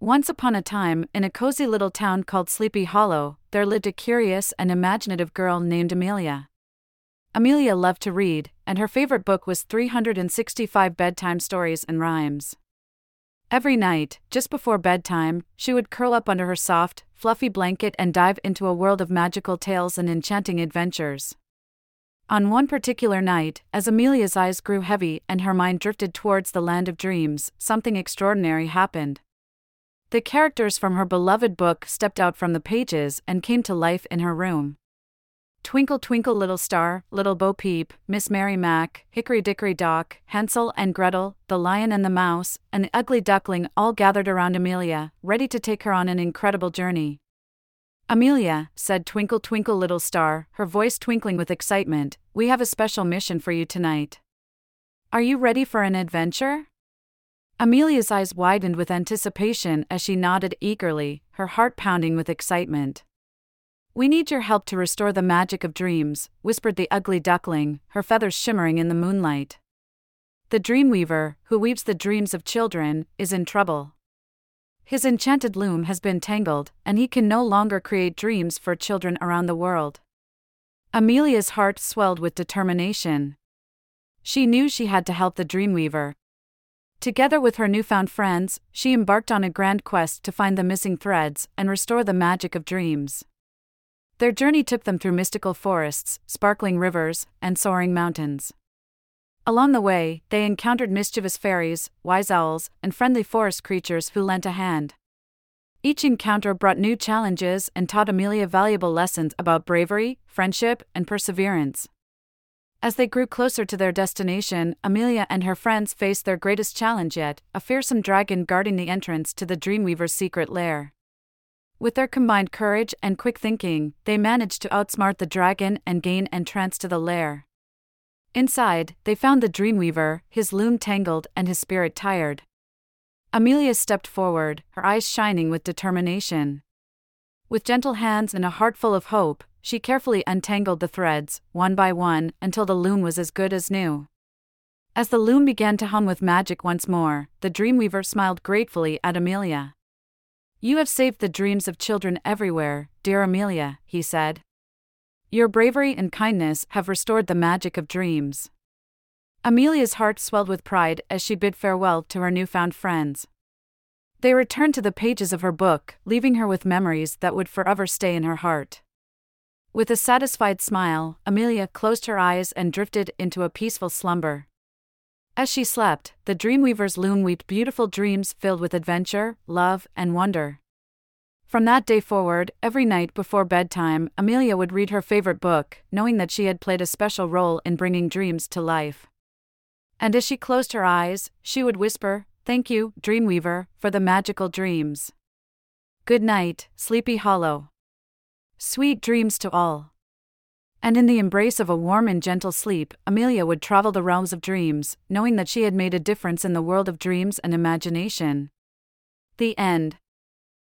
Once upon a time, in a cozy little town called Sleepy Hollow, there lived a curious and imaginative girl named Amelia. Amelia loved to read, and her favorite book was 365 Bedtime Stories and Rhymes. Every night, just before bedtime, she would curl up under her soft, fluffy blanket and dive into a world of magical tales and enchanting adventures. On one particular night, as Amelia's eyes grew heavy and her mind drifted towards the land of dreams, something extraordinary happened. The characters from her beloved book stepped out from the pages and came to life in her room. Twinkle Twinkle Little Star, Little Bo Peep, Miss Mary Mack, Hickory Dickory Dock, Hansel and Gretel, the Lion and the Mouse, and the Ugly Duckling all gathered around Amelia, ready to take her on an incredible journey. Amelia, said Twinkle Twinkle Little Star, her voice twinkling with excitement, we have a special mission for you tonight. Are you ready for an adventure? Amelia's eyes widened with anticipation as she nodded eagerly, her heart pounding with excitement. We need your help to restore the magic of dreams, whispered the ugly duckling, her feathers shimmering in the moonlight. The dreamweaver, who weaves the dreams of children, is in trouble. His enchanted loom has been tangled, and he can no longer create dreams for children around the world. Amelia's heart swelled with determination. She knew she had to help the dreamweaver, Together with her newfound friends, she embarked on a grand quest to find the missing threads and restore the magic of dreams. Their journey took them through mystical forests, sparkling rivers, and soaring mountains. Along the way, they encountered mischievous fairies, wise owls, and friendly forest creatures who lent a hand. Each encounter brought new challenges and taught Amelia valuable lessons about bravery, friendship, and perseverance. As they grew closer to their destination, Amelia and her friends faced their greatest challenge yet a fearsome dragon guarding the entrance to the Dreamweaver's secret lair. With their combined courage and quick thinking, they managed to outsmart the dragon and gain entrance to the lair. Inside, they found the Dreamweaver, his loom tangled and his spirit tired. Amelia stepped forward, her eyes shining with determination. With gentle hands and a heart full of hope, she carefully untangled the threads, one by one, until the loom was as good as new. As the loom began to hum with magic once more, the Dreamweaver smiled gratefully at Amelia. You have saved the dreams of children everywhere, dear Amelia, he said. Your bravery and kindness have restored the magic of dreams. Amelia's heart swelled with pride as she bid farewell to her newfound friends. They returned to the pages of her book, leaving her with memories that would forever stay in her heart. With a satisfied smile, Amelia closed her eyes and drifted into a peaceful slumber. As she slept, the Dreamweaver's loom weaved beautiful dreams filled with adventure, love, and wonder. From that day forward, every night before bedtime, Amelia would read her favorite book, knowing that she had played a special role in bringing dreams to life. And as she closed her eyes, she would whisper, Thank you, Dreamweaver, for the magical dreams. Good night, Sleepy Hollow. Sweet dreams to all. And in the embrace of a warm and gentle sleep, Amelia would travel the realms of dreams, knowing that she had made a difference in the world of dreams and imagination. The end.